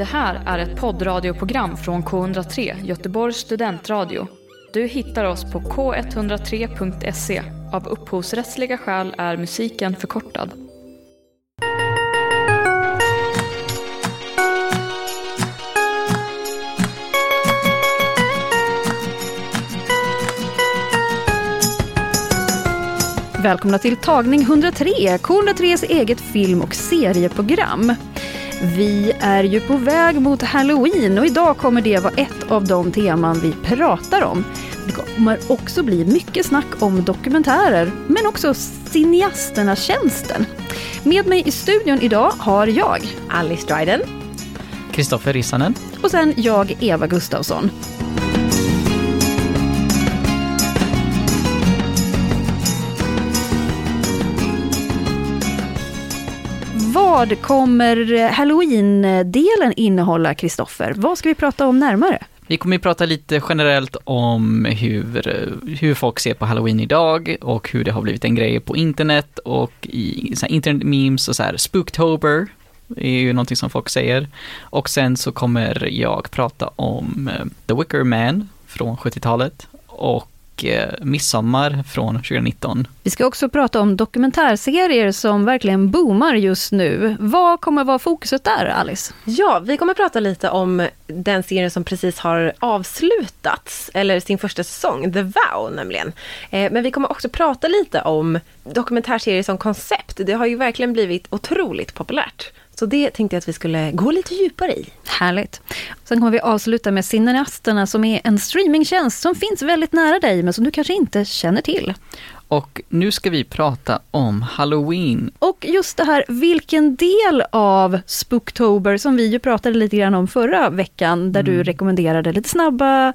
Det här är ett poddradioprogram från K103, Göteborgs studentradio. Du hittar oss på k103.se. Av upphovsrättsliga skäl är musiken förkortad. Välkomna till tagning 103, K103s eget film och serieprogram. Vi är ju på väg mot Halloween och idag kommer det vara ett av de teman vi pratar om. Det kommer också bli mycket snack om dokumentärer, men också cineasternas tjänsten. Med mig i studion idag har jag Alice Dryden. Kristoffer Rissanen. och sen jag, Eva Gustavsson. Vad kommer eh, halloween-delen innehålla, Kristoffer? Vad ska vi prata om närmare? Vi kommer att prata lite generellt om hur, hur folk ser på halloween idag och hur det har blivit en grej på internet och i så här internet memes och så här spooktober är ju någonting som folk säger. Och sen så kommer jag prata om eh, The Wicker Man från 70-talet och eh, Midsommar från 2019. Vi ska också prata om dokumentärserier som verkligen boomar just nu. Vad kommer vara fokuset där, Alice? Ja, vi kommer prata lite om den serien som precis har avslutats, eller sin första säsong, The Vow nämligen. Eh, men vi kommer också prata lite om dokumentärserier som koncept. Det har ju verkligen blivit otroligt populärt. Så det tänkte jag att vi skulle gå lite djupare i. Härligt. Sen kommer vi avsluta med Cineasterna som är en streamingtjänst som finns väldigt nära dig men som du kanske inte känner till. Och nu ska vi prata om halloween. Och just det här, vilken del av Spooktober, som vi ju pratade lite grann om förra veckan, där du rekommenderade lite snabba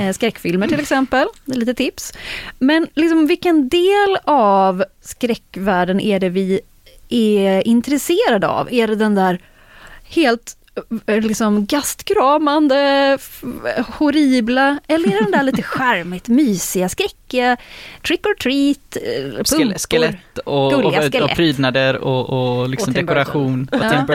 eh, skräckfilmer till exempel, lite tips. Men liksom vilken del av skräckvärlden är det vi är intresserade av? Är det den där helt eh, liksom gastkramande, horribla, eller är det den där lite charmigt mysiga, skräckiga, trick or treat, eh, pumpor? skelett och, och, Gulliga och, skelett. prydnader och, och liksom Och dekoration. Och Ja.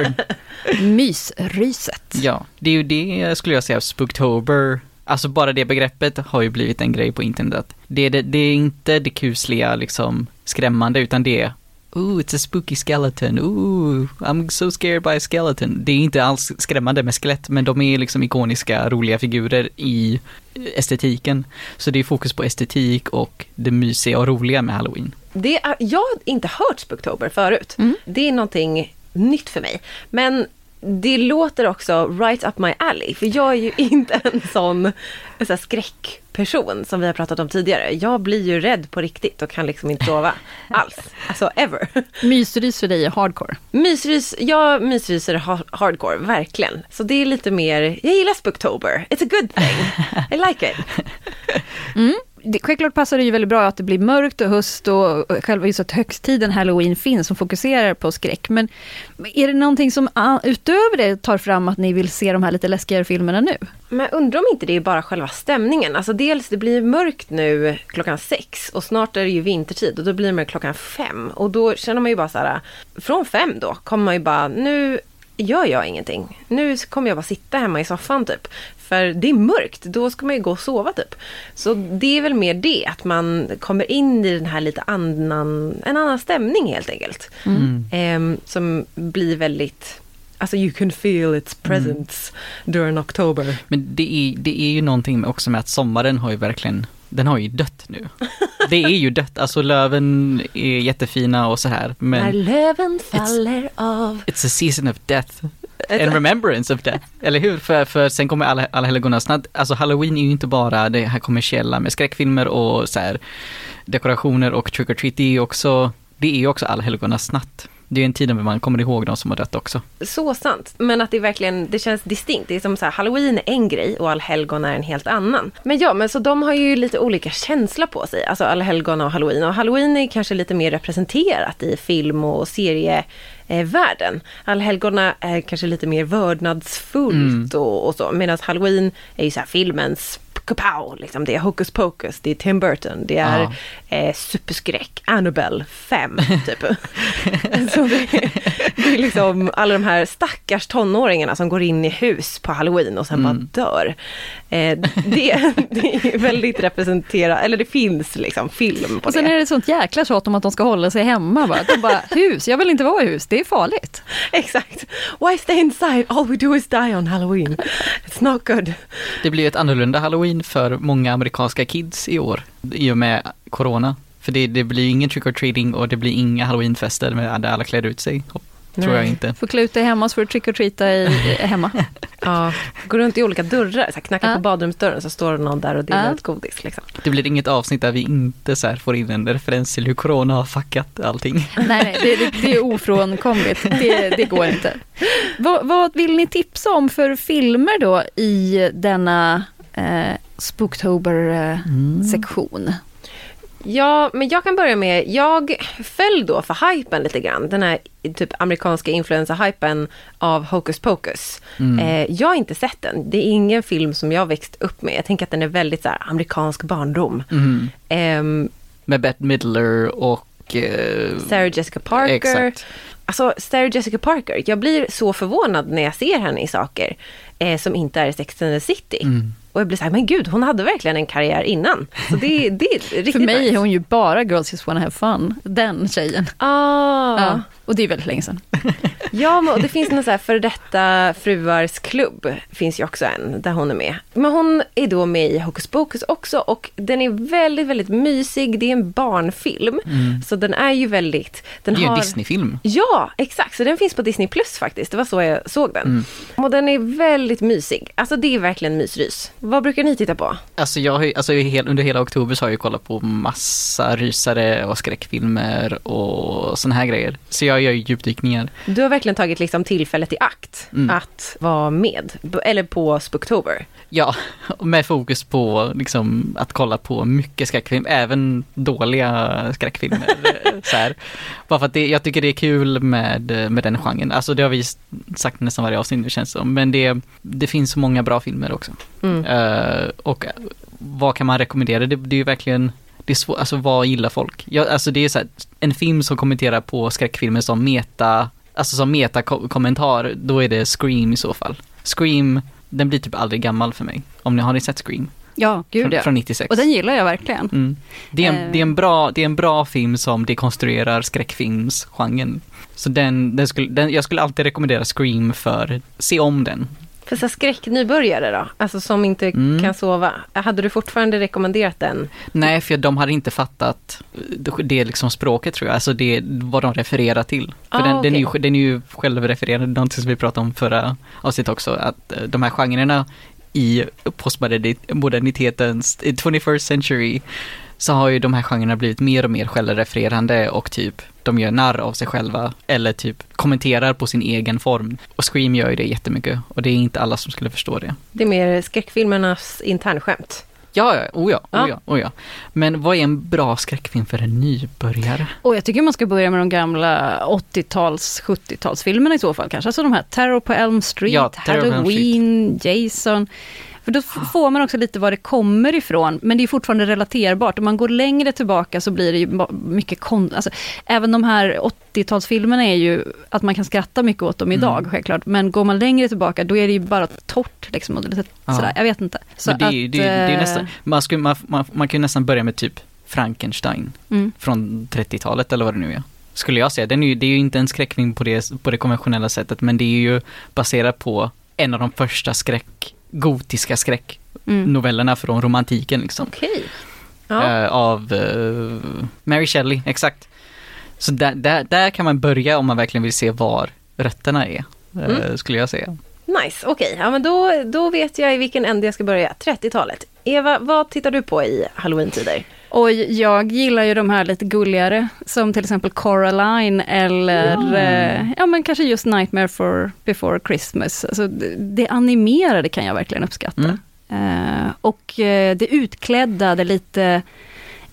Mysryset. Ja, det är ju det skulle jag säga, Spooktober. Alltså bara det begreppet har ju blivit en grej på internet. Det är, det, det är inte det kusliga, liksom skrämmande, utan det är Ooh, it's a spooky skeleton. Ooh, I'm so scared by a skeleton. Det är inte alls skrämmande med skelett, men de är liksom ikoniska, roliga figurer i estetiken. Så det är fokus på estetik och det mysiga och roliga med halloween. Det är, jag har inte hört Spooktober förut. Det är någonting nytt för mig. Men det låter också right up my alley. För jag är ju inte en sån, en sån skräckperson som vi har pratat om tidigare. Jag blir ju rädd på riktigt och kan liksom inte sova alls. Alltså ever. Mysrys för dig är hardcore. Mysrys, jag mysryser ha- hardcore, verkligen. Så det är lite mer, jag gillar Spooktober. It's a good thing. I like it. Det, självklart passar det ju väldigt bra att det blir mörkt och höst och och själva just att högtiden halloween finns som fokuserar på skräck. Men är det någonting som utöver det tar fram att ni vill se de här lite läskigare filmerna nu? Men jag undrar om inte det är bara själva stämningen. Alltså dels, det blir mörkt nu klockan sex och snart är det ju vintertid och då blir det mörkt klockan fem. Och då känner man ju bara så här, från fem då kommer man ju bara, nu gör jag ingenting. Nu kommer jag bara sitta hemma i soffan typ. För det är mörkt, då ska man ju gå och sova typ. Så det är väl mer det, att man kommer in i den här lite annan, en annan stämning helt enkelt. Ehm, som blir väldigt, alltså you can feel its presence during October. Men det är, det är ju någonting också med att sommaren har ju verkligen, den har ju dött nu. Det är ju dött, alltså löven är jättefina och så här, När men löven faller av. it's a season of death. And remembrance of death, eller hur? För, för sen kommer alla, alla helgonarsnatt, alltså halloween är ju inte bara det här kommersiella med skräckfilmer och så här dekorationer och trick or treat, det är ju också, det är också alla helgonarsnatt. Det är en tid när man kommer ihåg de som har dött också. Så sant. Men att det verkligen, det känns distinkt. Det är som så här, halloween är en grej och allhelgon är en helt annan. Men ja, men så de har ju lite olika känsla på sig. Alltså allhelgona och halloween. Och halloween är kanske lite mer representerat i film och serievärlden. Allhelgona är kanske lite mer vördnadsfullt och, och så. Medan halloween är ju så här filmens kapow, liksom. det är Hocus Pocus, det är Tim Burton, det är Ja. eh, superskräck, Annabelle 5 typ. Så det, det är liksom alla de här stackars tonåringarna som går in i hus på halloween och sen Mm. bara dör. Eh, det, det är väldigt representerat, eller det finns liksom film på Och sen det. är det ett sånt jäkla tjat om att de ska hålla sig hemma. Bara. De bara, hus, jag vill inte vara i hus, det är farligt. Exakt. Why stay inside? All we do is die on halloween. It's not good. Det blir ett annorlunda halloween för många amerikanska kids i år i och med corona. För det, det blir ingen trick or treating och det blir inga halloweenfester med där alla klär ut sig. Tror jag inte. Får klä ut dig hemma så får du trick or treata i, hemma. Ja, går runt i olika dörrar, så här, knackar Ja. på badrumsdörren så står det någon där och delar Ja. ut godis. Liksom. Det blir inget avsnitt där vi inte så här får in en referens till hur corona har fuckat allting. Nej, nej det, det, det är ofrånkomligt. Det, det går inte. Vad, vad vill ni tipsa om för filmer då i denna eh, Spooktober-sektion? Ja, men jag kan börja med, jag föll då för hypen lite grann. Den här typ amerikanska influencer-hypen av Hocus Pocus. Mm. Eh, jag har inte sett den. Det är ingen film som jag växt upp med. Jag tänker att den är väldigt så här, amerikansk barndom. Mm. Ehm, Med Bette Midler och... eh, Sarah Jessica Parker. Exakt. Alltså Sarah Jessica Parker, jag blir så förvånad när jag ser henne i saker eh, som inte är Sex and the City. Mm. Och jag blir så här, men gud, hon hade verkligen en karriär innan. Så det, det är riktigt För mig nice. är hon ju bara Girls Just Wanna Have Fun, den tjejen. Ah. Ja, och det är väldigt länge sedan. Ja, men och det finns någon så här för detta fruars klubb, finns ju också en, där hon är med. Men hon är då med i Hocus Pocus också och den är väldigt, väldigt mysig. Det är en barnfilm, så den är ju väldigt... Den Det är ju en har... Disney-film. Ja, exakt. Så den finns på Disney Plus faktiskt. Det var så jag såg den. Mm. Och den är väldigt mysig. Alltså det är verkligen mysrys. Vad brukar ni titta på? Alltså, jag alltså under hela oktober så har jag kollat på massa rysare och skräckfilmer och såna här grejer. Så jag gör ju djupdykningar. Du har verkligen tagit liksom tillfället i akt Mm. att vara med. Eller på Spooktober. Ja, med fokus på liksom, att kolla på mycket skräckfilm, även dåliga skräckfilmer. så här. Bara för att det, jag tycker det är kul med, med den genren. Alltså det har vi sagt nästan varje avsnitt nu känns det som. Men det, det finns så många bra filmer också. Mm. Eh, och vad kan man rekommendera? Det, det är ju verkligen, det är svårt, alltså vad gillar folk? Ja, alltså det är så här, en film som kommenterar på skräckfilmer som meta, alltså som meta-kommentar, då är det Scream i så fall. Scream, den blir typ aldrig gammal för mig. Om ni har ni sett Scream? Ja, gud Från, ja. från 96. Och den gillar jag verkligen. Mm. Det, är en, Eh. det, är en bra, det är en bra film som dekonstruerar skräckfilmsgenren. Så den, den skulle, den, jag skulle alltid rekommendera Scream för, se om den. För så skräcknybörjare då? Alltså som inte Mm. kan sova. Hade du fortfarande rekommenderat den? Nej, för de hade inte fattat det, det liksom språket tror jag, alltså det vad de refererar till. För Ah, den, den, är ju, den är ju självrefererande, någonting som vi pratade om förra avsnittet också, att eh, de här genrerna i postmodernitetens, i 21st century, så har ju de här genrerna blivit mer och mer självrefererande och typ de gör narr av sig själva eller typ kommenterar på sin egen form. Och Scream gör ju det jättemycket och det är inte alla som skulle förstå det. Det är mer skräckfilmernas internskämt. Ja, ja, oh ja, Ja. oh ja, oh ja. Men vad är en bra skräckfilm för en nybörjare? Och jag tycker man ska börja med de gamla 80-tals, 70-talsfilmerna i så fall kanske. Alltså de här Terror på Elm Street, Ja, på Elm Halloween, Jason. För då f- får man också lite var det kommer ifrån, men det är fortfarande relaterbart. Om man går längre tillbaka så blir det ju mycket kon... Alltså, även de här 80-talsfilmerna är ju att man kan skratta mycket åt dem idag, Mm. självklart. Men går man längre tillbaka, då är det ju bara torrt liksom. Och lite Ja. sådär, jag vet inte. Så Men det, är ju- att, det, är- det är eh, nästan, man, skulle, man, man, man kan ju nästan börja med typ Frankenstein Mm. från 30-talet eller vad det nu är. Skulle jag säga. Den är ju, det är ju inte en skräckfilm på det, på det konventionella sättet men det är ju baserat på en av de första skräck, gotiska skräcknovellerna Mm. från romantiken liksom. Okej. Ja. Eh, av eh, Mary Shelley, exakt. Så där, där, där kan man börja om man verkligen vill se var rötterna är, eh, Mm. skulle jag säga. Nice, okej. Ja, men då, då vet jag i vilken ände jag ska börja. 30-talet. Eva, vad tittar du på i halloween-tider? Och jag gillar ju de här lite gulligare, som till exempel Coraline eller eh, ja men kanske just Nightmare for before Christmas. Alltså, det, det animerade kan jag verkligen uppskatta. Mm. Eh, och eh, det utklädda, det lite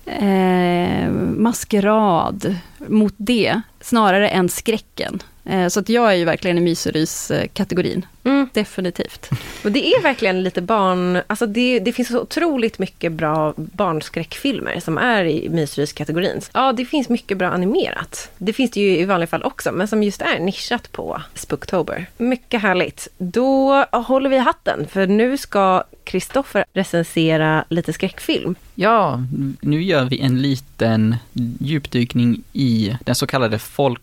eh, maskerad mot det, snarare än skräcken. Eh, så att jag är ju verkligen i myserys-kategorin. Mm. Definitivt. Och det är verkligen lite barn... Alltså det, det finns så otroligt mycket bra barnskräckfilmer som är i mysryskategorin. Ja, det finns mycket bra animerat. Det finns det ju i vanliga fall också, men som just är nischat på Spooktober. Mycket härligt. Då håller vi hatten, för nu ska Kristoffer recensera lite skräckfilm. Ja, nu gör vi en liten djupdykning i den så kallade folk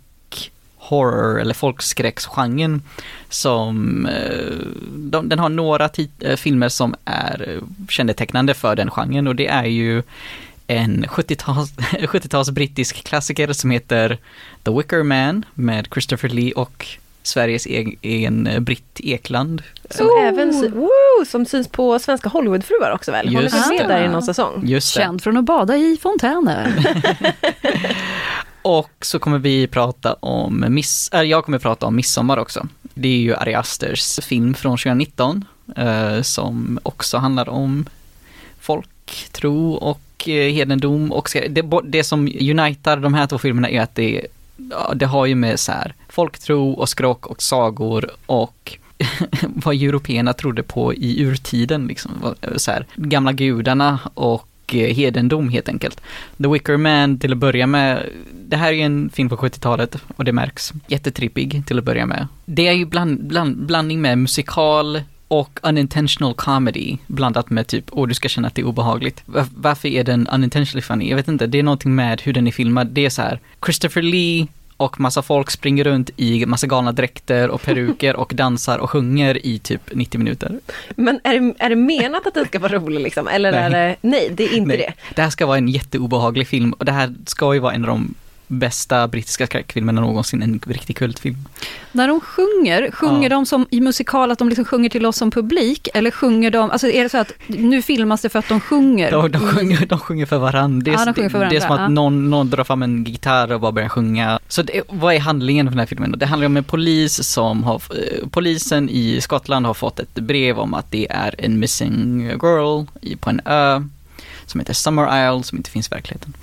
horror eller folkskräcksgenren som eh, de, den har några äh, filmer som är kännetecknande för den genren och det är ju en 70-tals 70 brittisk klassiker som heter The Wicker Man med Christopher Lee och Sveriges egen Britt Ekland. Som oh. även woo, som syns på svenska Hollywoodfruar också väl? Just Håller med där i någon säsong? Just det. Känd från att bada i fontäner. Och så kommer vi prata om, miss, äh, jag kommer prata om Midsommar också. Det är ju Ari Asters film från 2019 eh, som också handlar om folktro och eh, hedendom. Och det, det som unitar de här två filmerna är att det, det har ju med så här, folktro och skrock och sagor och vad européerna trodde på i urtiden, liksom, eh, så här, gamla gudarna och Eh, hedendom helt enkelt. The Wicker Man till att börja med, det här är ju en film på 70-talet och det märks. Jättetrippig till att börja med. Det är ju bland, bland, blandning med musikal och unintentional comedy blandat med typ, åh du ska känna att det är obehagligt. Varför är den unintentionally funny? Jag vet inte, det är någonting med hur den är filmad. Det är så här, Christopher Lee och massa folk springer runt i massa galna dräkter och peruker och dansar och sjunger i typ 90 minuter. Men är det, är det menat att den ska vara rolig liksom? Eller nej. är det, nej det är inte nej. det. Det här ska vara en jätteobehaglig film och det här ska ju vara en av de bästa brittiska skräckfilmerna någonsin, en riktig kultfilm. När de sjunger, sjunger ja. de som i musikal att de liksom sjunger till oss som publik? Eller sjunger de, alltså är det så att nu filmas det för att de sjunger? De, de, sjunger, de sjunger för varandra. Det är, ja, de för varandra. Det är som att någon, någon drar fram en gitarr och bara börjar sjunga. Så det, vad är handlingen för den här filmen? Det handlar om en polis som har, eh, polisen i Skottland har fått ett brev om att det är en missing girl på en ö som heter Summer Isle som inte finns i verkligheten.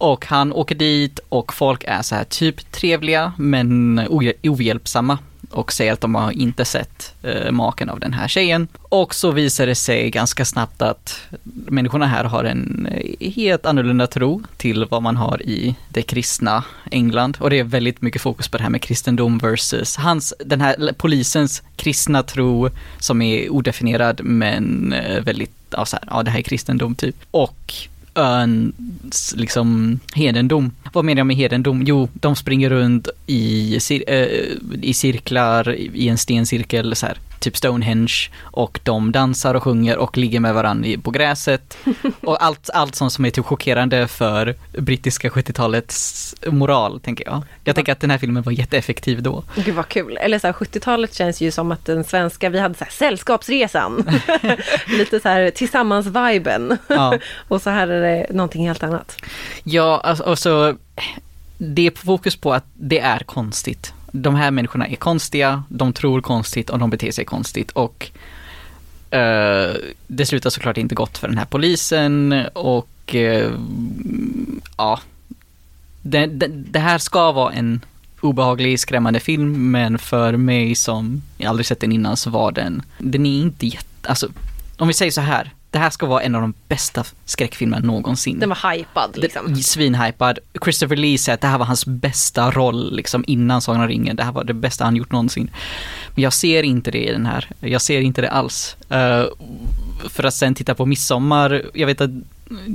Och han åker dit och folk är så här typ trevliga men ohjälpsamma och säger att de har inte sett eh, maken av den här tjejen. Och så visar det sig ganska snabbt att människorna här har en eh, helt annorlunda tro till vad man har i det kristna England. Och det är väldigt mycket fokus på det här med kristendom versus hans, den här polisens kristna tro som är odefinierad men eh, väldigt, ja, så här, ja det här är kristendom typ. Och öns liksom hedendom. Vad menar jag med hedendom? Jo, de springer runt i, cir äh, i cirklar i en stencirkel så här typ Stonehenge och de dansar och sjunger och ligger med varandra på gräset. Och allt, allt sånt som är typ chockerande för brittiska 70-talets moral, tänker jag. Jag tänker att den här filmen var jätteeffektiv då. Gud vad kul. Eller så här, 70-talet känns ju som att den svenska, vi hade så här Sällskapsresan. Lite så här tillsammans-viben. Ja. och så här är det någonting helt annat. Ja, alltså, och så det är fokus på att det är konstigt de här människorna är konstiga, de tror konstigt och de beter sig konstigt och uh, det slutar såklart inte gott för den här polisen och uh, ja, det, det, det, här ska vara en obehaglig, skrämmande film men för mig som aldrig sett den innan så var den, den är inte jätte, alltså om vi säger så här, det här ska vara en av de bästa skräckfilmerna någonsin. Den var hypad liksom. Svinhypad. Christopher Lee säger att det här var hans bästa roll liksom innan Sagan om ringen. Det här var det bästa han gjort någonsin. Men jag ser inte det i den här. Jag ser inte det alls. Uh, för att sen titta på Midsommar. Jag vet att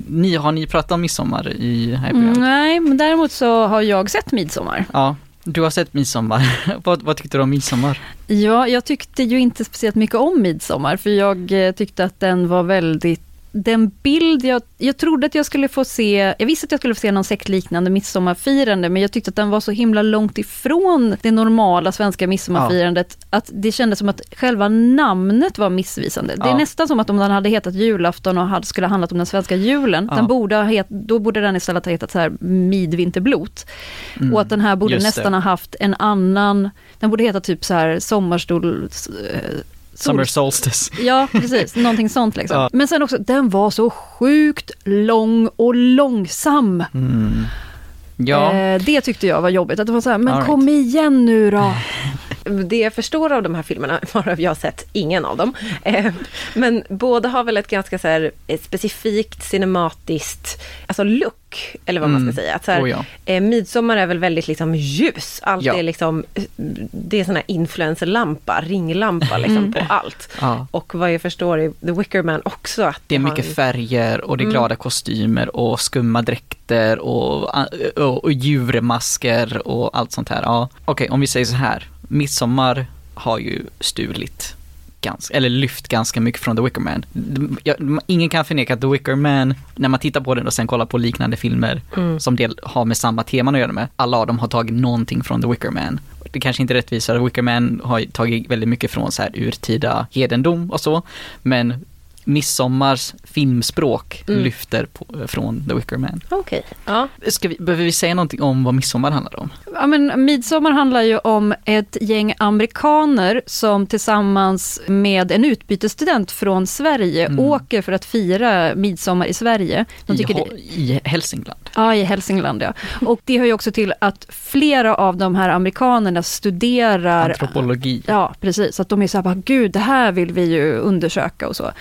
ni, har ni pratat om Midsommar i här mm, Nej, men däremot så har jag sett Midsommar. Ja, du har sett Midsommar. vad, vad tyckte du om Midsommar? Ja, jag tyckte ju inte speciellt mycket om Midsommar, för jag eh, tyckte att den var väldigt den bild jag, jag trodde att jag skulle få se, jag visste att jag skulle få se någon sektliknande midsommarfirande, men jag tyckte att den var så himla långt ifrån det normala svenska midsommarfirandet, ja. att det kändes som att själva namnet var missvisande. Ja. Det är nästan som att om den hade hetat julafton och hade, skulle ha handlat om den svenska julen, ja. den borde ha het, då borde den istället ha hetat så här midvinterblot. Mm. Och att den här borde nästan det. ha haft en annan, den borde heta typ så här sommarstol, eh, Summer Solstice. Ja, precis. Någonting sånt liksom. Ja. Men sen också, den var så sjukt lång och långsam. Mm. Ja. Eh, det tyckte jag var jobbigt, att det var så här, men right. kom igen nu då. Det jag förstår av de här filmerna, varav jag har sett ingen av dem, eh, men båda har väl ett ganska så här, eh, specifikt cinematiskt, alltså look, eller vad man Mm. ska säga. Att så här, Oh, ja. eh, Midsommar är väl väldigt liksom ljus, allt Ja. är liksom, det är sån här influencerlampa, ringlampa liksom på allt. Ja. Och vad jag förstår i The Wicker Man också att Det är mycket en- färger och det är Mm. glada kostymer och skumma dräkter och, och, och djurmasker och allt sånt här. Ja. Okej, om vi säger så här. Midsommar har ju stulit ganska, eller lyft ganska mycket från The Wicker Man. Jag, ingen kan förneka att The Wicker Man, när man tittar på den och sen kollar på liknande filmer Mm. som del, har med samma teman att göra med, alla av dem har tagit någonting från The Wicker Man. Det kanske inte är rättvist, för The Wicker Man har tagit väldigt mycket från så här urtida hedendom och så, men Midsommars filmspråk Mm. lyfter på, från The Wicker Man. Okej, ja. Ska vi, behöver vi säga någonting om vad Midsommar handlar om? Ja, men Midsommar handlar ju om ett gäng amerikaner som tillsammans med en utbytesstudent från Sverige Mm. åker för att fira midsommar i Sverige. De I, det, I Hälsingland. ja, i Hälsingland ja. Och det hör ju också till att flera av de här amerikanerna studerar Antropologi. Ja, precis. Att de är så här, bara, gud, det här vill vi ju undersöka och så.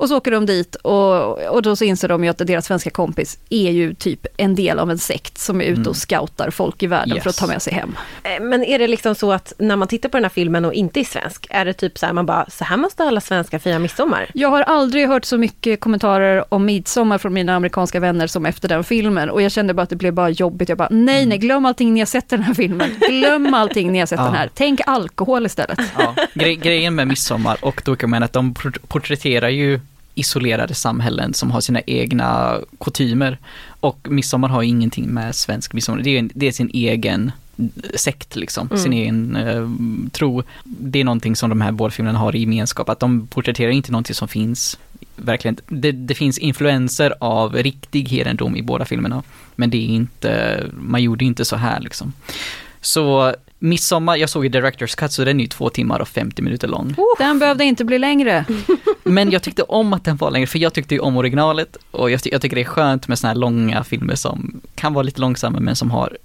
Och så åker de dit och, och då så inser de ju att deras svenska kompis är ju typ en del av en sekt som är ute Mm. och scoutar folk i världen för att Yes. ta med sig hem. Eh, Men är det liksom så att när man tittar på den här filmen och inte är svensk, är det typ så här man bara, så här måste alla svenskar fira midsommar? Jag har aldrig hört så mycket kommentarer om midsommar från mina amerikanska vänner som efter den filmen och jag kände bara att det blev bara jobbigt. Jag bara, nej, nej, glöm allting ni har sett den här filmen. Glöm allting ni har sett Ja. den här. Tänk alkohol istället. Ja, gre grejen med Midsommar och att de port- porträtterar ju isolerade samhällen som har sina egna kutymer. Och Midsommar har ju ingenting med svensk midsommar, det är, en- det är sin egen sekt liksom, Mm. sin egen eh, tro. Det är någonting som de här båda filmerna har i gemenskap, att de porträtterar inte någonting som finns verkligen, det, det finns influenser av riktig hedendom i båda filmerna, men det är inte, man gjorde inte så här liksom. Så Midsommar, jag såg i Directors Cut så den är ju två timmar och 50 minuter lång. Den behövde inte bli längre. Men jag tyckte om att den var längre, för jag tyckte ju om originalet och jag, ty- jag tycker det är skönt med såna här långa filmer som kan vara lite långsamma men som har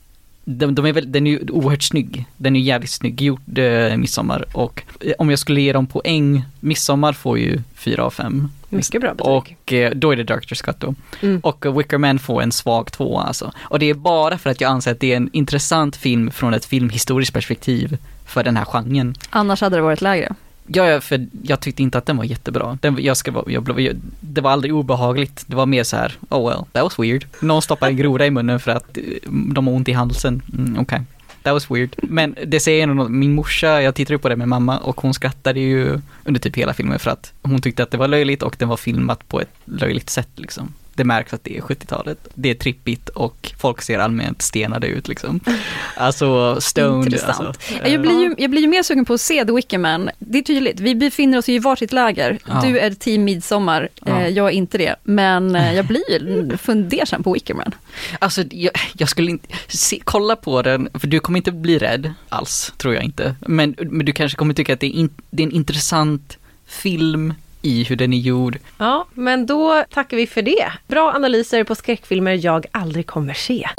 de, de är väl, den är ju oerhört snygg. Den är ju jävligt snygg gjord, eh, Midsommar. Och eh, om jag skulle ge dem poäng, Midsommar får ju 4 av 5. Mycket bra betyg. Och eh, då är det Director's Cut då. Mm. Och eh, Wicker Man får en svag tvåa alltså. Och det är bara för att jag anser att det är en intressant film från ett filmhistoriskt perspektiv för den här genren. Annars hade det varit lägre. Ja, för jag tyckte inte att den var jättebra. Den, jag ska vara, jag, jag, det var aldrig obehagligt. Det var mer så här, oh well, that was weird. Någon stoppar en groda i munnen för att eh, de har ont i halsen. Mm, Okej, that was weird. Men det säger nog, min morsa, jag tittade på det med mamma och hon skrattade ju under typ hela filmen för att hon tyckte att det var löjligt och den var filmat på ett löjligt sätt liksom. Det märks att det är 70-talet. Det är trippigt och folk ser allmänt stenade ut liksom. Alltså stoned. Intressant. Alltså, Jag blir, ju, jag blir ju mer sugen på att se The Wicker Man. Det är tydligt, vi befinner oss ju i varsitt läger. Ja. Du är team midsommar, Ja. eh, jag är inte det. Men eh, jag blir ju fundersam på Wicker Man. Alltså jag, jag skulle inte, se, kolla på den, för du kommer inte bli rädd alls, tror jag inte. Men, men du kanske kommer tycka att det är, in, det är en intressant film i hur den är gjord. Ja, men då tackar vi för det. Bra analyser på skräckfilmer jag aldrig kommer se.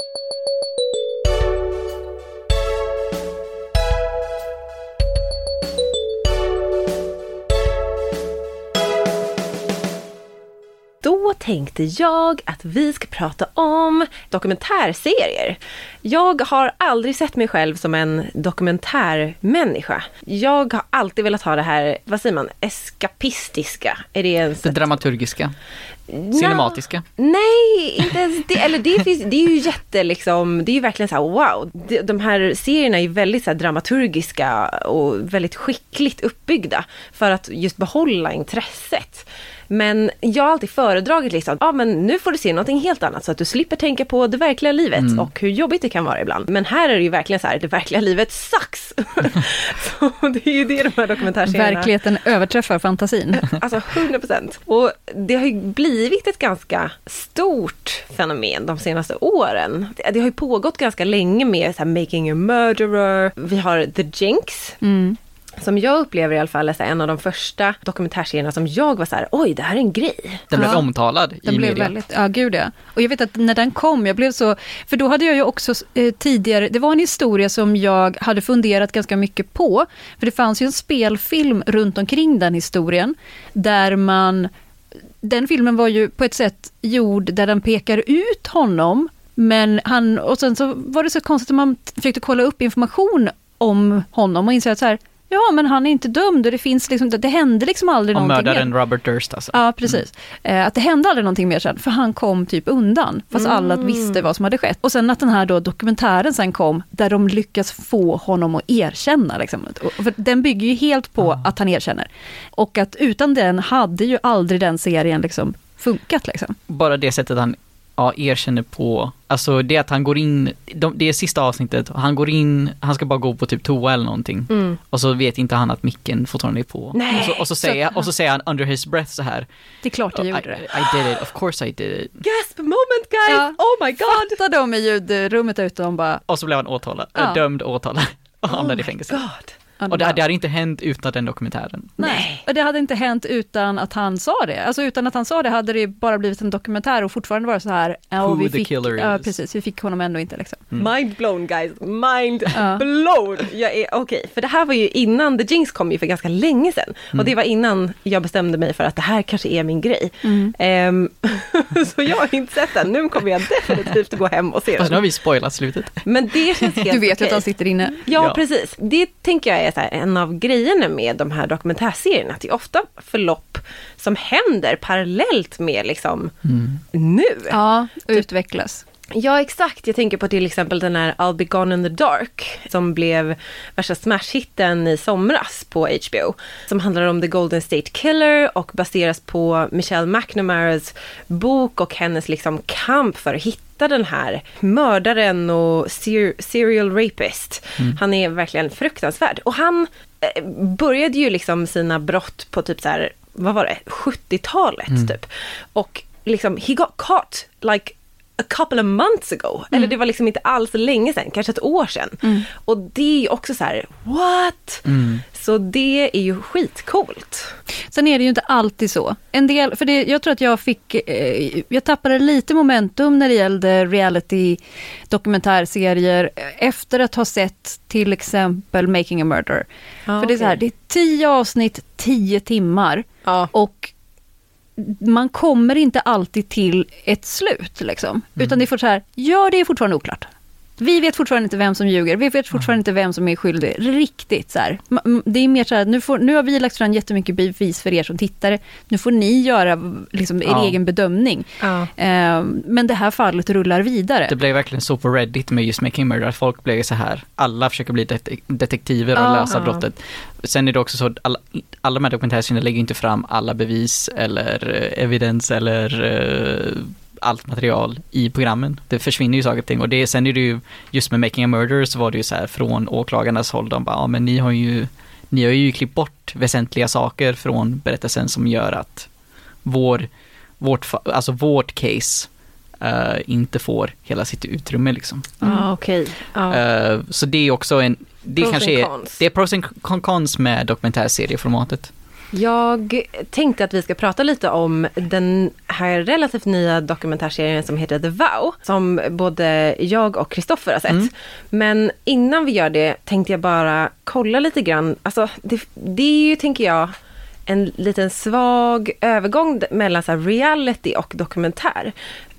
Tänkte jag att vi ska prata om dokumentärserier. Jag har aldrig sett mig själv som en dokumentärmänniska. Jag har alltid velat ha det här, vad säger man, eskapistiska. Är det ens Det dramaturgiska, cinematiska. Nej, inte ens det. Eller det, finns, det är ju jätte liksom, det är ju verkligen så här wow. De, här serierna är väldigt så dramaturgiska och väldigt skickligt uppbyggda för att just behålla intresset. Men jag har alltid föredragit liksom, ja men nu får du se någonting helt annat så att du slipper tänka på det verkliga livet Mm. och hur jobbigt det kan vara ibland. Men här är det ju verkligen så här, det verkliga livet sucks! så det är ju det de här dokumentärserierna Verkligheten överträffar fantasin. Alltså 100 procent. Och det har ju blivit ett ganska stort fenomen de senaste åren. Det det har ju pågått ganska länge med så här, Making a Murderer, vi har The Jinx, Mm. Som jag upplever i alla fall är en av de första dokumentärserierna som jag var så här, oj det här är en grej. Den blev Ja. omtalad Den i blev media. väldigt, ja gud ja. Och jag vet att när den kom, jag blev så, för då hade jag ju också eh, tidigare, det var en historia som jag hade funderat ganska mycket på. För det fanns ju en spelfilm runt omkring den historien, där man, den filmen var ju på ett sätt gjord där den pekar ut honom, men han, och sen så var det så konstigt att man försökte kolla upp information om honom och inser att så här, ja men han är inte dömd och det finns liksom, det hände liksom aldrig Och någonting mer. mördaren Robert Durst alltså. Ja, precis. Eh, att det hände aldrig någonting mer sen, för han kom typ undan, fast alla visste vad som hade skett. Och sen att den här då dokumentären sen kom, där de lyckas få honom att erkänna. Liksom. För den bygger ju helt på att han erkänner. Och att utan den hade ju aldrig den serien liksom funkat. Liksom. Bara det sättet han ja, erkänner på, alltså det att han går in, de, det är sista avsnittet, och han går in, han ska bara gå på typ toa eller någonting. Och så vet inte han att micken fortfarande är på. Nej. Och, så, och, så säger, och så säger han under his breath så här. Det är klart jag I, gjorde det. I did it, of course I did it. Gasp moment guys! Ja. Oh my god! Fatta de i ljudrummet ute, de bara... Och så blev han åtalad, Ja. dömd och åtalad. Och Oh hamnade my i fängelse. god. Och det, det hade inte hänt utan den dokumentären. Nej. Och det hade inte hänt utan att han sa det. Alltså utan att han sa det hade det bara blivit en dokumentär och fortfarande varit så här, ja, Who vi the fick, killer ja, is. precis, vi fick honom ändå inte liksom. Mind blown guys, mind blown! Jag är okej, för det här var ju innan The Jinx kom ju för ganska länge sedan. Och det var innan jag bestämde mig för att det här kanske är min grej. Ehm, så jag har inte sett den, nu kommer jag definitivt gå hem och se Fast nu har den. vi spoilat slutet. Men det känns helt Du vet ju okej. att han sitter inne. Ja, Ja. precis. Det tänker jag är så här, en av grejerna med de här dokumentärserierna. Att det är ofta förlopp som händer parallellt med liksom nu. Ja, utvecklas. Ja, exakt. Jag tänker på till exempel den här I'll be gone in the dark som blev värsta smashhitten i somras på HBO. Som handlar om The Golden State Killer och baseras på Michelle McNamaras bok och hennes liksom kamp för att hitta den här mördaren och ser- serial rapist. Han är verkligen fruktansvärd. Och han eh, började ju liksom sina brott på typ så här, vad var det, 70-talet typ. Och liksom, he got caught like a couple of months ago. Eller det var liksom inte alls länge sedan, kanske ett år sedan. Och det är ju också så här, what? Så det är ju skitcoolt. Sen är det ju inte alltid så. En del, för det, jag tror att jag fick, eh, jag tappade lite momentum när det gällde reality dokumentärserier efter att ha sett till exempel Making a Murder. Ja, för det är så här, det är tio avsnitt, tio timmar Ja. och man kommer inte alltid till ett slut liksom. Utan det är så här, ja det är fortfarande oklart. Vi vet fortfarande inte vem som ljuger, vi vet fortfarande inte vem som är skyldig. Riktigt så här. Det är mer så här, nu, får, nu har vi lagt fram jättemycket bevis för er som tittare. Nu får ni göra liksom, er Ja. egen bedömning. Ja. Eh, men det här fallet rullar vidare. Det blev verkligen så på Reddit med just Making Murder, att folk blev så här, alla försöker bli det- detektiver och Ja. lösa brottet. Sen är det också så att alla, alla de här dokumentärserierna lägger inte fram alla bevis eller eh, evidens eller eh, allt material i programmen. Det försvinner ju saker och ting och det, sen är det ju, just med Making a Murder så var det ju så här från åklagarnas håll, de bara, ja men ni har ju, ni har ju klippt bort väsentliga saker från berättelsen som gör att vår, vårt, alltså vårt case eh, inte får hela sitt utrymme liksom. Ja, okej. Ja. Eh, så det är också en, det Pros kanske är, cons. det är pros and con- cons med dokumentärserieformatet. Jag tänkte att vi ska prata lite om den här relativt nya dokumentärserien som heter The Vow, som både jag och Kristoffer har sett. Men innan vi gör det tänkte jag bara kolla lite grann, alltså det, det är ju, tänker jag, en liten svag övergång mellan så reality och dokumentär.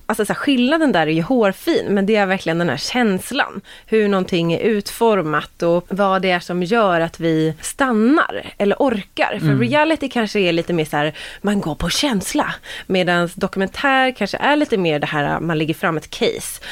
Alltså så här, skillnaden där är ju hårfin, men det är verkligen den här känslan. Hur någonting är utformat och vad det är som gör att vi stannar eller orkar. För reality kanske är lite mer så här, man går på känsla. Medan dokumentär kanske är lite mer det här, man lägger fram ett case.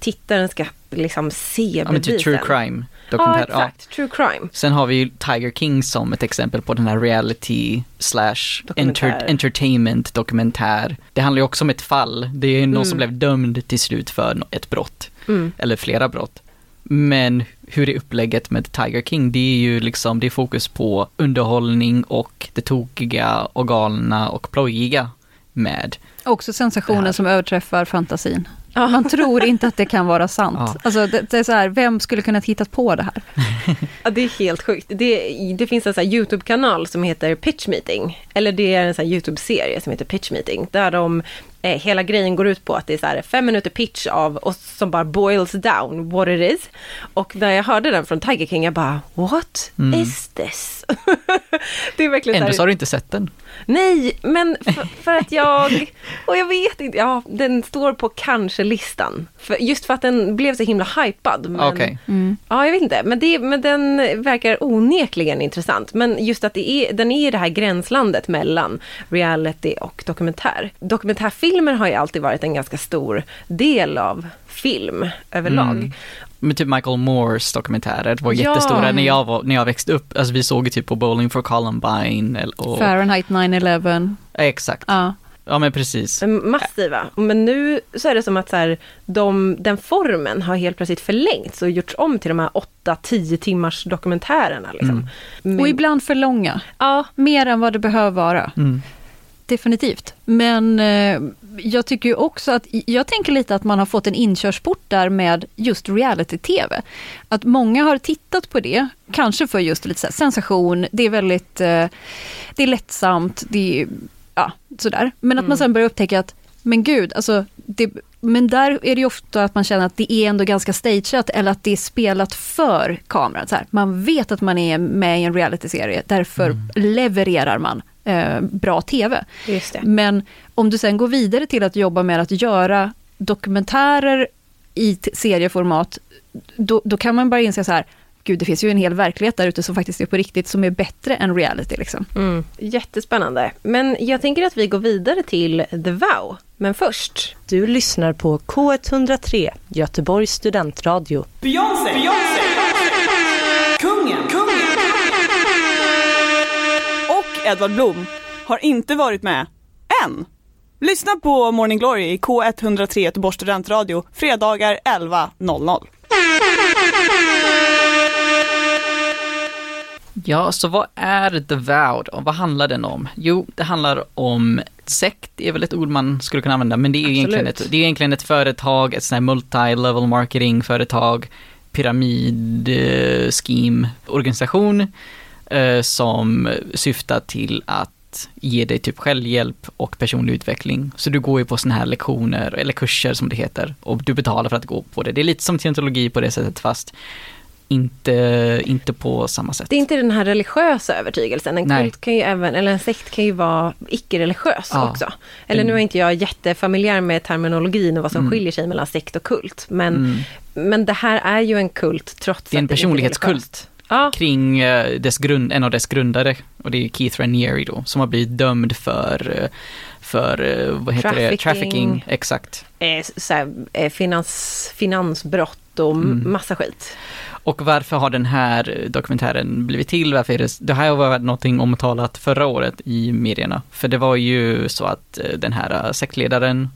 Tittaren ska liksom se Ja, men typ bevisen. true crime Ja, dokumentär. exakt. True crime. Sen har vi ju Tiger King som ett exempel på den här reality slash enter, entertainment dokumentär. Det handlar ju också om ett fall. Det är någon som blev dömd till slut för ett brott. Mm. Eller flera brott. Men hur är upplägget med Tiger King? Det är ju liksom, det är fokus på underhållning och det tokiga och galna och plojiga med Också sensationen som överträffar fantasin. Man tror inte att det kan vara sant. Ja. Alltså, det, det är så här, vem skulle kunna hittat på det här? Ja, det är helt sjukt. Det, det finns en sån här YouTube-kanal som heter Pitch Meeting. Eller det är en sån här YouTube-serie som heter Pitch Meeting. Där de, eh, hela grejen går ut på att det är så här fem minuter pitch av, och som bara boils down what it is. Och när jag hörde den från Tiger King, jag bara, what Mm. is this? det är verkligen Ändå så har du inte sett den. nej, men för, att jag, och jag vet inte, ja, den står på kanske-listan. För, just för att den blev så himla hypad. Men, Okej. Ja, jag vet inte. Men, det, men den verkar onekligen intressant. Men just att det är, den är i det här gränslandet mellan reality och dokumentär. Dokumentärfilmer har ju alltid varit en ganska stor del av film överlag. Mm. Men typ Michael Moores dokumentärer var Ja. jättestora när jag, var, när jag växte upp. Alltså vi såg ju typ på Bowling for Columbine eller- och... Fahrenheit 9-11. Exakt. Ja. Ja men precis. Massiva. Men nu så är det som att så här, de, den formen har helt plötsligt förlängts och gjorts om till de här 8-10 timmars dokumentärerna. Liksom. Mm. Men, Och ibland för långa. ja, Mer än vad det behöver vara. Mm. Definitivt. Men eh, jag tycker ju också att, jag tänker lite att man har fått en inkörsport där med just reality-tv. Att många har tittat på det, kanske för just lite sensation, det är väldigt, eh, det är lättsamt, det är, ja, sådär. Men att man Mm. sen börjar upptäcka att, men gud, alltså, det, men där är det ju ofta att man känner att det är ändå ganska stageat eller att det är spelat för kameran. Så här, man vet att man är med i en realityserie, därför levererar man eh, bra TV. just det. Men om du sen går vidare till att jobba med att göra dokumentärer i serieformat, då, då kan man bara inse så här, gud det finns ju en hel verklighet där ute som faktiskt är på riktigt, som är bättre än reality. Liksom. Mm. Jättespännande. Men jag tänker att vi går vidare till The Vow. Men först, Du lyssnar på K103, Göteborgs studentradio. Beyoncé! Beyoncé! Kungen! Kungen! Och Edvard Blom har inte varit med än. Lyssna på Morning Glory i K103 Göteborgs studentradio fredagar 11.00. Ja, så vad är The Vow då? Vad handlar den om? Jo, det handlar om sekt, är väl ett ord man skulle kunna använda, men det är ju egentligen ett, det är egentligen ett företag, ett sånt här multi-level marketing-företag, pyramid, eh, som syftar till att ge dig typ självhjälp och personlig utveckling. Så du går ju på såna här lektioner, eller kurser som det heter, och du betalar för att gå på det. Det är lite som scientologi på det sättet, fast inte, inte på samma sätt. det är inte den här religiösa övertygelsen. En Nej. kult kan ju även, eller en sekt kan ju vara icke-religiös Ja. också. Eller nu är inte jag jättefamiljär med terminologin och vad som Mm. skiljer sig mellan sekt och kult. Men, Mm. men det här är ju en kult trots Det är en att personlighetskult. Ja, kring eh, dess grund, en av dess grundare, och det är Keith Raniere då, som har blivit dömd för, eh, för eh, vad heter det, Trafficking. trafficking, exakt. eh, så här, eh, finans, finansbrott och Mm. massa skit. Och varför har den här dokumentären blivit till? Varför är det, det här var någonting omtalat förra året i medierna, för det var ju så att den här sektledaren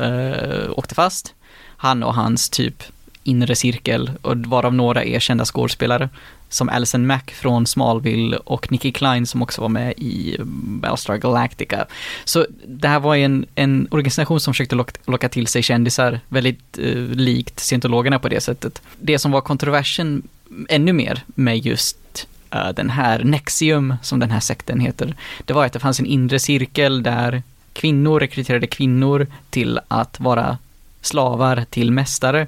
eh, åkte fast, han och hans typ inre cirkel, och varav några är kända skådespelare, som Alison Mack från Smallville och Nicky Klein som också var med i mm, Battlestar Galactica. Så det här var en, en organisation som försökte locka, locka till sig kändisar, väldigt eh, likt scientologerna på det sättet. Det som var kontroversen ännu mer med just eh, den här Nexium, som den här sekten heter, det var att det fanns en inre cirkel där kvinnor rekryterade kvinnor till att vara slavar till mästare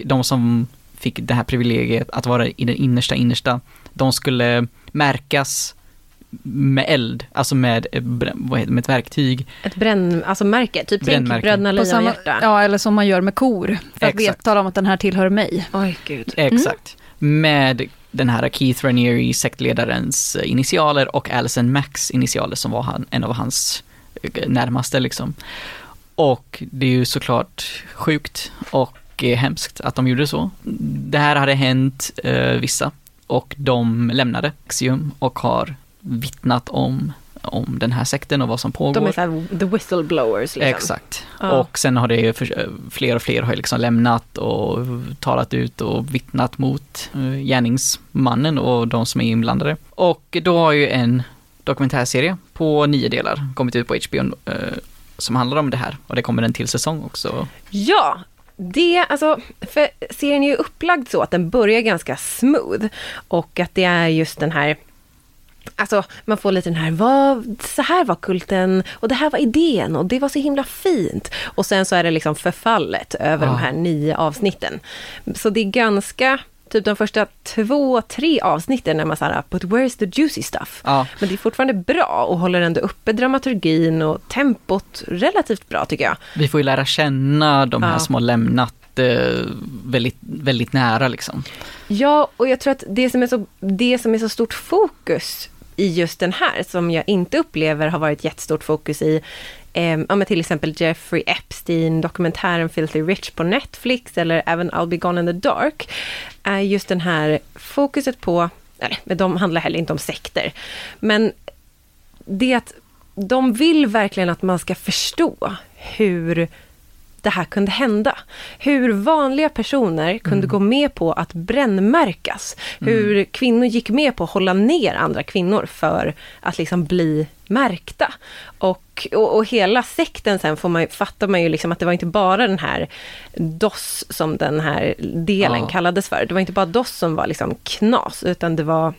och de som fick det här privilegiet att vara i den innersta innersta, de skulle märkas med eld, alltså med, eh, vad heter, med ett verktyg. Ett bränn, alltså märke, typ tänk Brännmärke. Bröderna Lejonhjärta. ja, eller som man gör med kor, för att Exakt. veta, om att den här tillhör mig. Oj gud. Exakt. Med den här Keith Raniere, sektledarens initialer och Alison Macks initialer som var han, en av hans eh, närmaste liksom. Och det är ju såklart sjukt och eh, hemskt att de gjorde så. Det här hade hänt eh, vissa och de lämnade Axiom och har vittnat om, om den här sekten och vad som pågår. De är såhär the whistleblowers liksom. Exakt. Ja. Och sen har det ju för, fler och fler har liksom lämnat och talat ut och vittnat mot uh, gärningsmannen och de som är inblandade. Och då har ju en dokumentärserie på nio delar kommit ut på HBO som handlar om det här och det kommer en till säsong också. Ja, det, alltså, för serien är ju upplagd så att den börjar ganska smooth och att det är just den här Alltså man får lite den här, vad, så här var kulten och det här var idén och det var så himla fint. Och sen så är det liksom förfallet över Ja. de här nio avsnitten. Så det är ganska, typ de första två, tre avsnitten när man säger but where's the juicy stuff? Ja, Men det är fortfarande bra och håller ändå uppe dramaturgin och tempot relativt bra tycker jag. vi får ju lära känna de här Ja. som har lämnat eh, väldigt, väldigt nära liksom. Ja, och jag tror att det som är så, det som är så stort fokus i just den här, som jag inte upplever har varit jättestort fokus i, eh, ja, men till exempel Jeffrey Epstein, dokumentären Filthy Rich på Netflix, eller även I'll be gone in the dark, är just den här fokuset på, eller de handlar heller inte om sekter, men det att de vill verkligen att man ska förstå hur det här kunde hända. Hur vanliga personer kunde gå med på att brännmärkas. Hur kvinnor gick med på att hålla ner andra kvinnor för att liksom bli märkta. Och, och, och hela sekten sen får man, fattar man ju liksom att det var inte bara den här DOS som den här delen Ja. kallades för. Det var inte bara DOS som var liksom knas, utan det var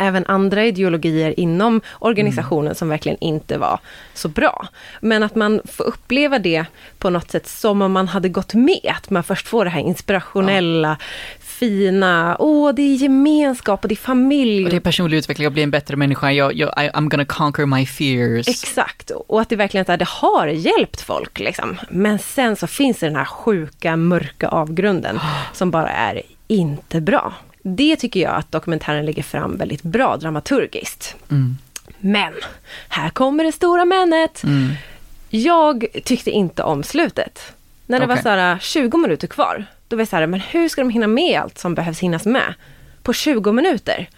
även andra ideologier inom organisationen som verkligen inte var så bra. Men att man får uppleva det på något sätt som om man hade gått med. Att man först får det här inspirationella, fina, åh det är gemenskap och det är familj. Och det är personlig utveckling, jag blir en bättre människa, jag, jag, I'm gonna conquer my fears. Exakt, och att det verkligen så här, det har hjälpt folk. Liksom. Men sen så finns det den här sjuka, mörka avgrunden som bara är inte bra. Det tycker jag att dokumentären lägger fram väldigt bra dramaturgiskt. Mm. Men, här kommer det stora männet. Mm. Jag tyckte inte om slutet. När det var Okej. så här 20 minuter kvar, då var jag så här, men hur ska de hinna med allt som behövs hinnas med? På 20 minuter?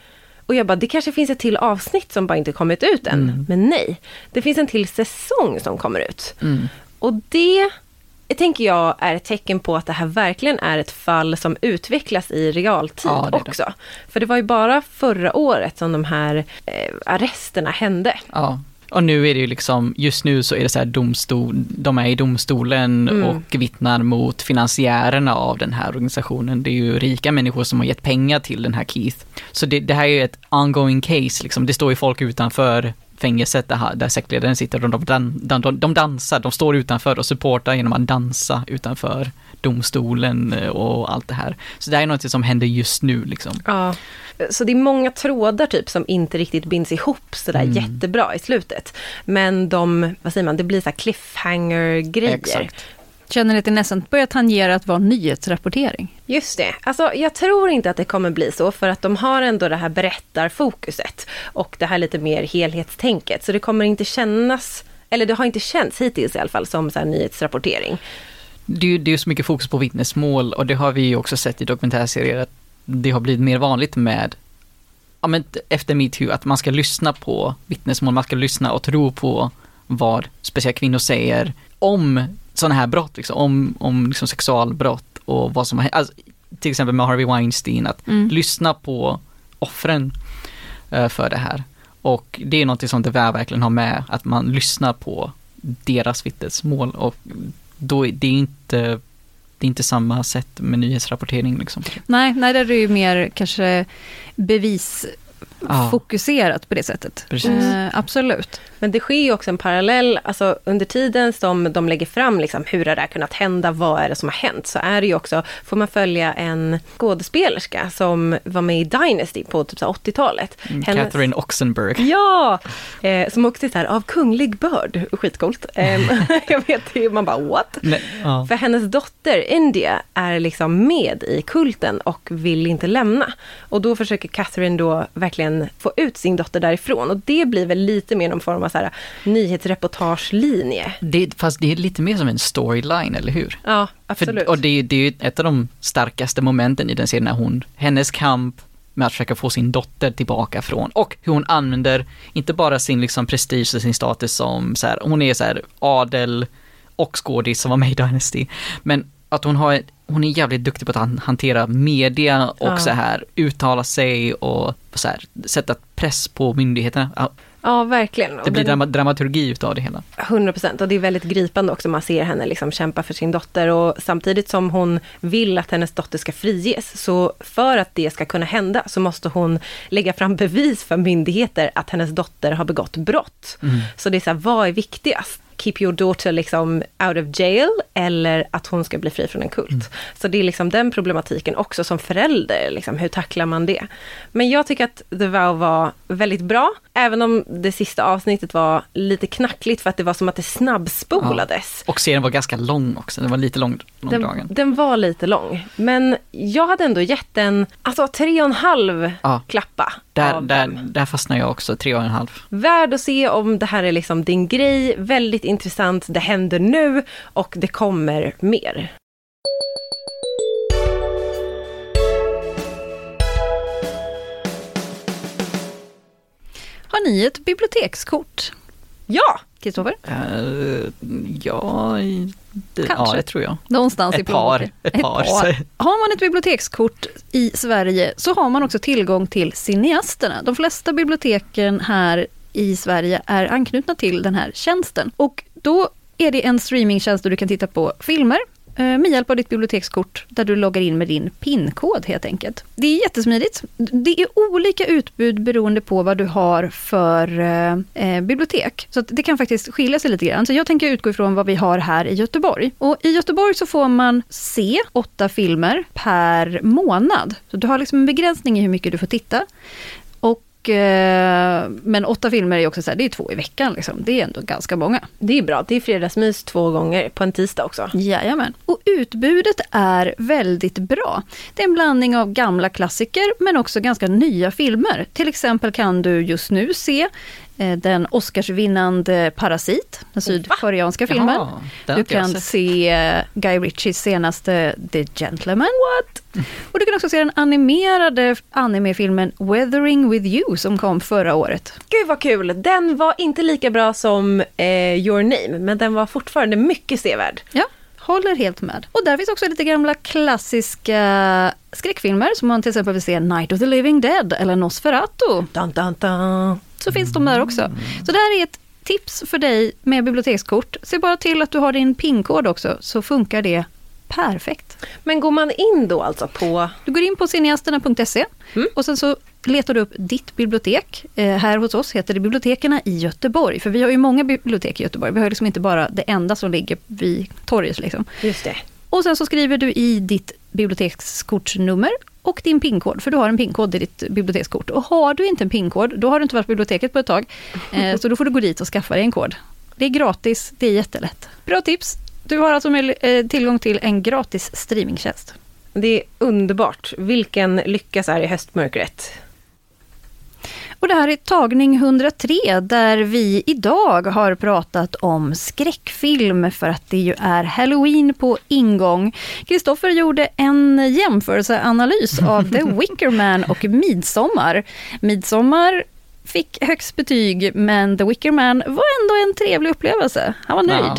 Och jag bara, det kanske finns ett till avsnitt som bara inte kommit ut än. Mm. Men nej, det finns en till säsong som kommer ut. Mm. Och det tänker jag är ett tecken på att det här verkligen är ett fall som utvecklas i realtid Ja, det det. också. För det var ju bara förra året som de här eh, arresterna hände. Ja. Och nu är det ju liksom, just nu så är det så här domstol, de är i domstolen Mm. och vittnar mot finansiärerna av den här organisationen. Det är ju rika människor som har gett pengar till den här Keith. Så det, det här är ju ett ongoing case liksom. Det står ju folk utanför fängelset där, där sektledaren sitter och de, dan, de, de dansar, de står utanför och supportar genom att dansa utanför domstolen eh, och allt det här. Så det här är något som händer just nu liksom. Ja. Så det är många trådar typ som inte riktigt binds ihop sådär Mm. jättebra i slutet. Men de, vad säger man, det blir så cliffhanger-grejer. Känner att det nästan börjar tangera att vara nyhetsrapportering? Just det. Alltså, jag tror inte att det kommer bli så, för att de har ändå det här berättarfokuset och det här lite mer helhetstänket. Så det kommer inte kännas, eller det har inte känts hittills i alla fall, som så här nyhetsrapportering. det, är ju- det är ju så mycket fokus på vittnesmål och det har vi ju också sett i dokumentärserier att det har blivit mer vanligt med ja, men efter metoo att man ska lyssna på vittnesmål, man ska lyssna och tro på vad speciellt kvinnor säger om sådana här brott, liksom, om, om liksom sexualbrott och vad som har hänt. Alltså, till exempel med Harvey Weinstein, att Mm. lyssna på offren eh, för det här. Och det är något som det verkligen har med, att man lyssnar på deras vittnesmål och då är det inte, det är inte samma sätt med nyhetsrapportering liksom. Nej, nej, där är det ju mer kanske bevisfokuserat på det sättet. Precis. Eh, absolut. Men det sker ju också en parallell, alltså under tiden som de lägger fram liksom, hur har det här kunnat hända, vad är det som har hänt, så är det ju också, får man följa en skådespelerska som var med i Dynasty på typ så här 80-talet. Mm, Hennes- Catherine Oxenberg. Ja! Eh, som också är så här, av kunglig börd, skitcoolt. Eh, jag vet, man bara what? Nej, ja. För hennes dotter India är liksom med i kulten och vill inte lämna. Och då försöker Catherine då verkligen få ut sin dotter därifrån. Och det blir väl lite mer någon form av så här nyhetsreportagelinje. Det, fast det är lite mer som en storyline, eller hur? Ja, absolut. För, och det, det är ju ett av de starkaste momenten i den serien, när hon, hennes kamp med att försöka få sin dotter tillbaka från, och hur hon använder, inte bara sin liksom prestige och sin status som så här, hon är så här adel och skådis som var med i Dynasty, men att hon har, hon är jävligt duktig på att han- hantera media och Ja. så här uttala sig och så här, sätta press på myndigheterna. Ja, Ja, verkligen. Det blir den- drama- dramaturgi utav det hela. 100 procent och det är väldigt gripande också. Man ser henne liksom kämpa för sin dotter och samtidigt som hon vill att hennes dotter ska friges, så för att det ska kunna hända så måste hon lägga fram bevis för myndigheter att hennes dotter har begått brott. Så det är så här, vad är viktigast? Keep your daughter liksom out of jail eller att hon ska bli fri från en kult. Så det är liksom den problematiken också som förälder, liksom, hur tacklar man det? Men jag tycker att The Vow var väldigt bra, även om det sista avsnittet var lite knackligt för att det var som att det snabbspolades. Och serien var ganska lång också, den var lite lång, Den, långdragen. den var lite lång, men jag hade ändå gett den, alltså tre och en halv Ja. klappa Där, där, där fastnar jag också, tre och en halv. Värd att se om det här är liksom din grej, väldigt intressant, det händer nu och det kommer mer. Har ni ett bibliotekskort? Ja! Kristoffer? Uh, ja, i- det, ja, Kanske. det tror jag. Någonstans i Ett par. plånboken. Ett par. Har man ett bibliotekskort i Sverige så har man också tillgång till cineasterna. De flesta biblioteken här i Sverige är anknutna till den här tjänsten. Och då är det en streamingtjänst där du kan titta på filmer eh, med hjälp av ditt bibliotekskort där du loggar in med din PIN-kod helt enkelt. Det är jättesmidigt. Det är olika utbud beroende på vad du har för eh, eh, bibliotek. Så att det kan faktiskt skilja sig lite grann. Så jag tänker utgå ifrån vad vi har här i Göteborg. Och i Göteborg så får man se åtta filmer per månad. Så du har liksom en begränsning i hur mycket du får titta. Eh, men åtta filmer är också så här, det är två i veckan liksom. Det är ändå ganska många. Det är bra, det är fredagsmys två gånger på en tisdag också. Jajamän. Och utbudet är väldigt bra. Det är en blandning av gamla klassiker men också ganska nya filmer. Till exempel kan du just nu se den Oscarsvinnande Parasit, den sydkoreanska filmen. Jaha, Du kan se eh, Guy Ritchies senaste The Gentleman. What? Och du kan också se den animerade animefilmen Weathering with You som kom förra året. Gud vad kul! Den var inte lika bra som eh, Your Name, men den var fortfarande mycket sevärd. Ja, håller helt med. Och där finns också lite gamla klassiska skräckfilmer som man till exempel vill se Night of the Living Dead eller Nosferatu. Dun, dun, dun. Så finns de där också. Så det här är ett tips för dig med bibliotekskort. Se bara till att du har din PIN-kod också så funkar det perfekt. Men går man in då alltså på... Du går in på cineasterna.se Mm. och sen så letar du upp ditt bibliotek. Eh, här hos oss heter det bibliotekerna i Göteborg. För vi har ju många bibliotek i Göteborg. Vi har liksom inte bara det enda som ligger vid torget. Liksom. Just det. Och sen så skriver du i ditt bibliotekskortsnummer och din PIN-kod, för du har en PIN-kod i ditt bibliotekskort. Och har du inte en PIN-kod, då har du inte varit på biblioteket på ett tag. Eh, så då får du gå dit och skaffa dig en kod. Det är gratis, det är jättelätt. Bra tips! Du har alltså eh, tillgång till en gratis streamingtjänst. Det är underbart. Vilken lycka så här i höstmörkret. Och det här är tagning 103 där vi idag har pratat om skräckfilm för att det ju är halloween på ingång. Kristoffer gjorde en jämförelseanalys av The Wicker Man och Midsommar. Midsommar fick högst betyg men The Wicker Man var ändå en trevlig upplevelse. Han var nöjd.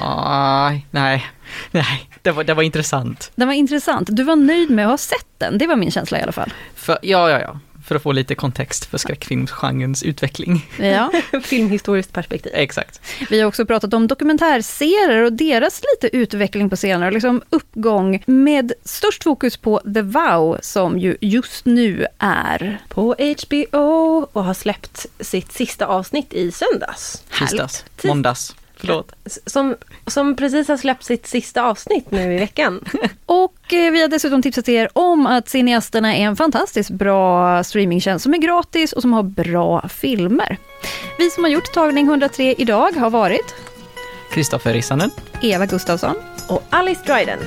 Nej, nej, nej. Det var, det var intressant. Den var intressant. Du var nöjd med att ha sett den. Det var min känsla i alla fall. För, ja, ja, ja. För att få lite kontext för skräckfilmsgenrens utveckling. Ja. Filmhistoriskt perspektiv. Exakt. Vi har också pratat om dokumentärserier och deras lite utveckling på senare, liksom uppgång med störst fokus på The Vow som ju just nu är. På HBO och har släppt sitt sista avsnitt i söndags. Tisdags, Tis- måndags. Förlåt. Som, som precis har släppt sitt sista avsnitt nu i veckan. Och eh, vi har dessutom tipsat er om att Cineasterna är en fantastiskt bra streamingtjänst som är gratis och som har bra filmer. Vi som har gjort tagning 103 idag har varit Kristoffer Rissanen. Eva Gustafsson, och Alice Dryden.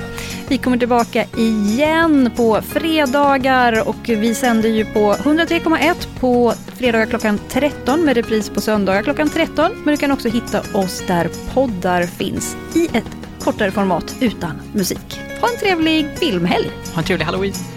Vi kommer tillbaka igen på fredagar och vi sänder ju på 103,1 på fredagar klockan 13 med repris på söndagar klockan 13. Men du kan också hitta oss där poddar finns i ett kortare format utan musik. Ha en trevlig filmhelg! Ha en trevlig halloween.